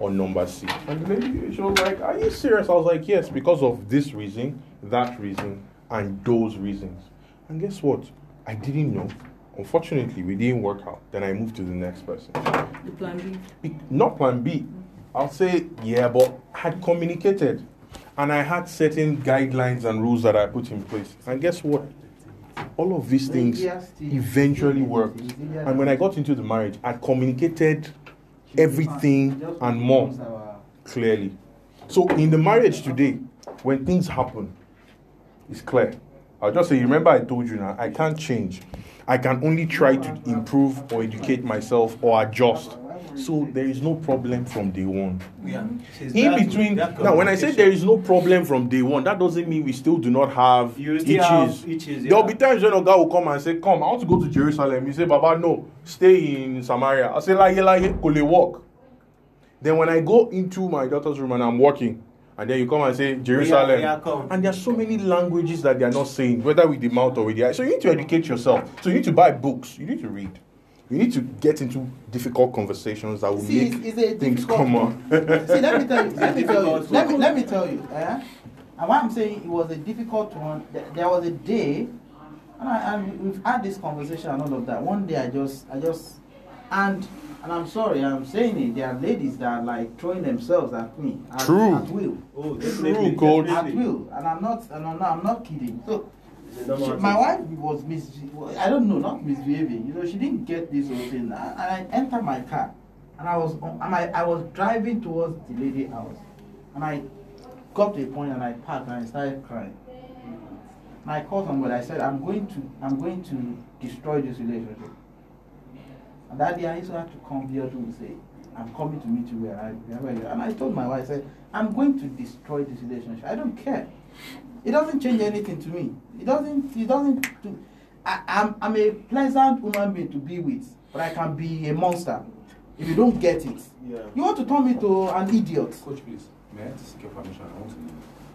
or number C. And the lady she was like, Are you serious? I was like, Yes, because of this reason, that reason, and those reasons. And guess what? I didn't know. Unfortunately, we didn't work out. Then I moved to the next person. The plan B. Not plan B. I'll say, yeah, but I had communicated. And I had certain guidelines and rules that I put in place. And guess what? All of these things eventually worked. And when I got into the marriage, I communicated everything and more clearly. So in the marriage today, when things happen, it's clear. I'll just say, remember I told you now, I can't change. I can only try to improve or educate myself or adjust. So there is no problem from day one. Yeah. Mm-hmm. In between, now when I say there is no problem from day one, that doesn't mean we still do not have You still have issues. itches, There'll be times when a guy will come and say, Come, I want to go to Jerusalem. You say, Baba, no, stay in Samaria. I say, La la kole walk. Then when I go into my daughter's room and I'm working, and then you come and say Jerusalem, yeah, come. and there are so many languages that they are not saying, whether with the mouth or with the eye. So you need to educate yourself. So you need to buy books. You need to read. You need to get into difficult conversations that will See, make it's, it's things come on. *laughs* See, let me tell you. Let me tell you. Let me let me tell you. Eh? And what I'm saying it was a difficult one. There was a day, and, I, and we've had this conversation and all of that. One day, I just, I just, and and I'm sorry, I'm saying it. There are ladies that are like throwing themselves at me. At, True. At will. Oh, definitely. True, coach. At will. And I'm not. And I'm not. I'm not kidding. So. It's a normal She, my wife was mis I don't know, not misbehaving. You know, she didn't get this whole thing. And I entered my car, and I was and I, I was driving towards the lady house, and I got to a point and I parked and I started crying. And I called somebody. I said, I'm going to, I'm going to destroy this relationship. And that day I used to have to come here to say, I'm coming to meet you where I, wherever you are. And I told my wife, I said, I'm going to destroy this relationship. I don't care. It doesn't change anything to me. It doesn't. It doesn't. Do, I, I'm, I'm a pleasant human being to be with, but I can be a monster if you don't get it. Yeah. You want to turn me to an idiot? Coach, please, may I seek your permission? I want to leave.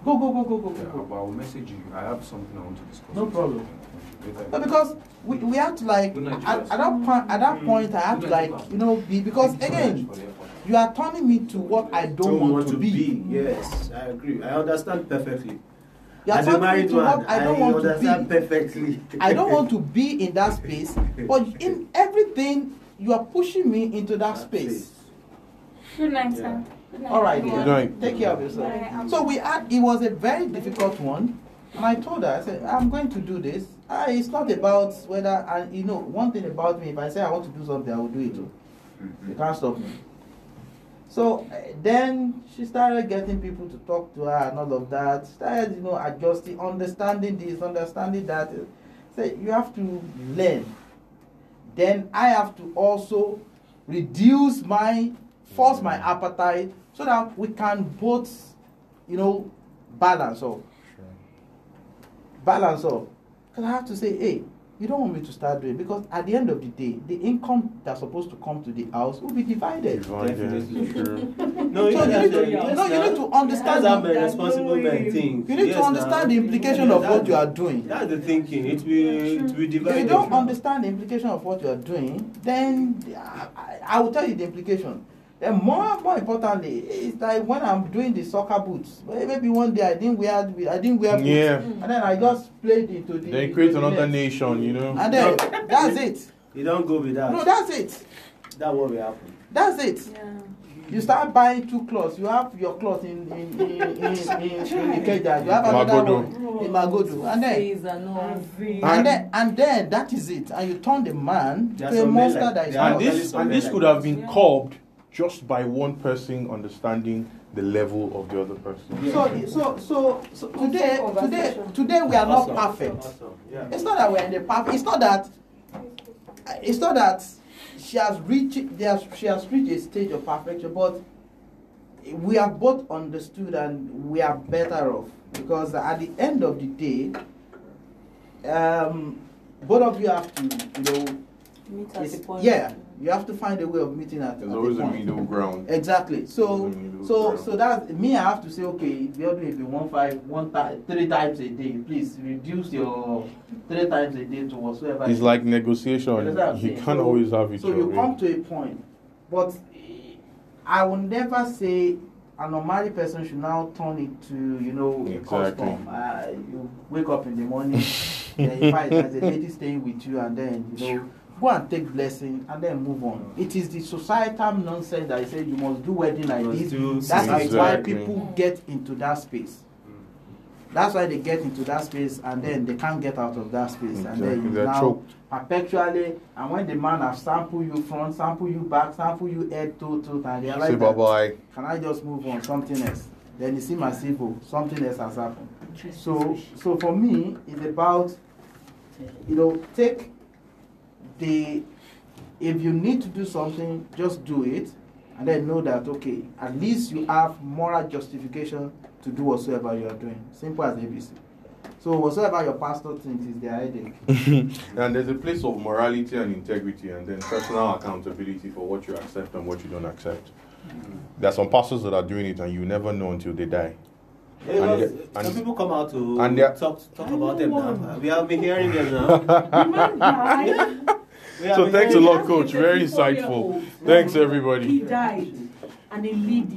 Go, go, go, go, go, Yeah, go. but I will message you. I have something I want to discuss. No problem. No, because we, we have to like at, at that point at that mm-hmm. point I have to like you know be because Thank you so again much for the effort. you are turning me to what I don't, want, to be. Yes, I agree. I understand perfectly. You are As a married to man, what I don't want to be. perfectly. I don't want to *laughs* be in that space, but in *laughs* everything you are pushing me into that space. Good night, Yeah. sir. Good night, All right, Good night. Take care of yourself. So we had it was a very difficult one, and I told her I said I'm going to do this. Ah, it's not about whether and you know one thing about me. If I say I want to do something, I will do it. oh. You can't stop me. So uh, then she started getting people to talk to her and all of that. Started, you know, adjusting, understanding this, understanding that. Say you have to learn. Then I have to also reduce my, force my appetite so that we can both, you know, balance off. Balance off. Because I have to say, hey, you don't want me to start doing because at the end of the day, the income that's supposed to come to the house will be divided. Definitely. True. *laughs* No, So you need to, a- no, you need to understand. That's how the- responsible man think. You need Yes, to understand now. the implication of That's what you are doing. That's the thinking. It will, it will If you don't understand the implication of what you are doing, then I, I- I will tell you the implication. Then more, more importantly, it's like when I'm doing the soccer boots. Maybe one day I didn't wear, I didn't wear boots, Yeah. and then I just played into the. They create the another net. nation, you know. And then that's it. You don't go with that. No, that's it. That what will happen. That's it. Yeah. You start buying two clothes. You have your clothes in in in in, in, in Ikeja. You have another Magodo. one in Magodo, and then Says and and then and then that is it. And you turn the man to a monster like- that is And this and this could have been curbed just by one person understanding the level of the other person. So so so so today today today we are not perfect. Awesome. Yeah. It's not that we're in the perfect. It's not that. It's not that she has reached. They has, she has reached a stage of perfection, but we have both understood and we are better off because at the end of the day, um, both of you have to, you know, Meet at it's- the point. yeah, you have to find a way of meeting at. There's at always the a middle ground. Exactly. So, There's so, ground. so that me, I have to say, okay, if you're doing it one five, one time, three times a day, please reduce your three times a day to whatsoever. It's like negotiation. That's You can't So- always have it So you way. come to a point, but I will never say an unmarried person should now turn it to you know a Exactly. custom. Uh, you wake up in the morning, *laughs* then in fact there's a lady staying with you, and then you know go and take blessing and then move on. Mm. It is the societal nonsense that I say you must do wedding like this. That is why people get into that space. Mm. That's why they get into that space and then they can't get out of that space. And then you They're now choked. perpetually and when the man have sample you front, sample you back, sample you head to toe, and realize Say bye bye. can I just move on something else? Then you see my simple, something else has happened. So so for me it's about you know take the if you need to do something, just do it and then know that okay, at least you have moral justification to do whatsoever you are doing. Simple as ABC. So whatsoever your pastor thinks is their headache. *laughs* and there's a place of morality and integrity, and then personal accountability for what you accept and what you don't accept. Mm-hmm. There are some pastors that are doing it, and you never know until they die. Yeah, And well, the- some people come out to and they're- talk talk about them now. We have been hearing them now. *laughs* *laughs* So thanks a lot, Coach. Very insightful. Thanks, everybody. He died, and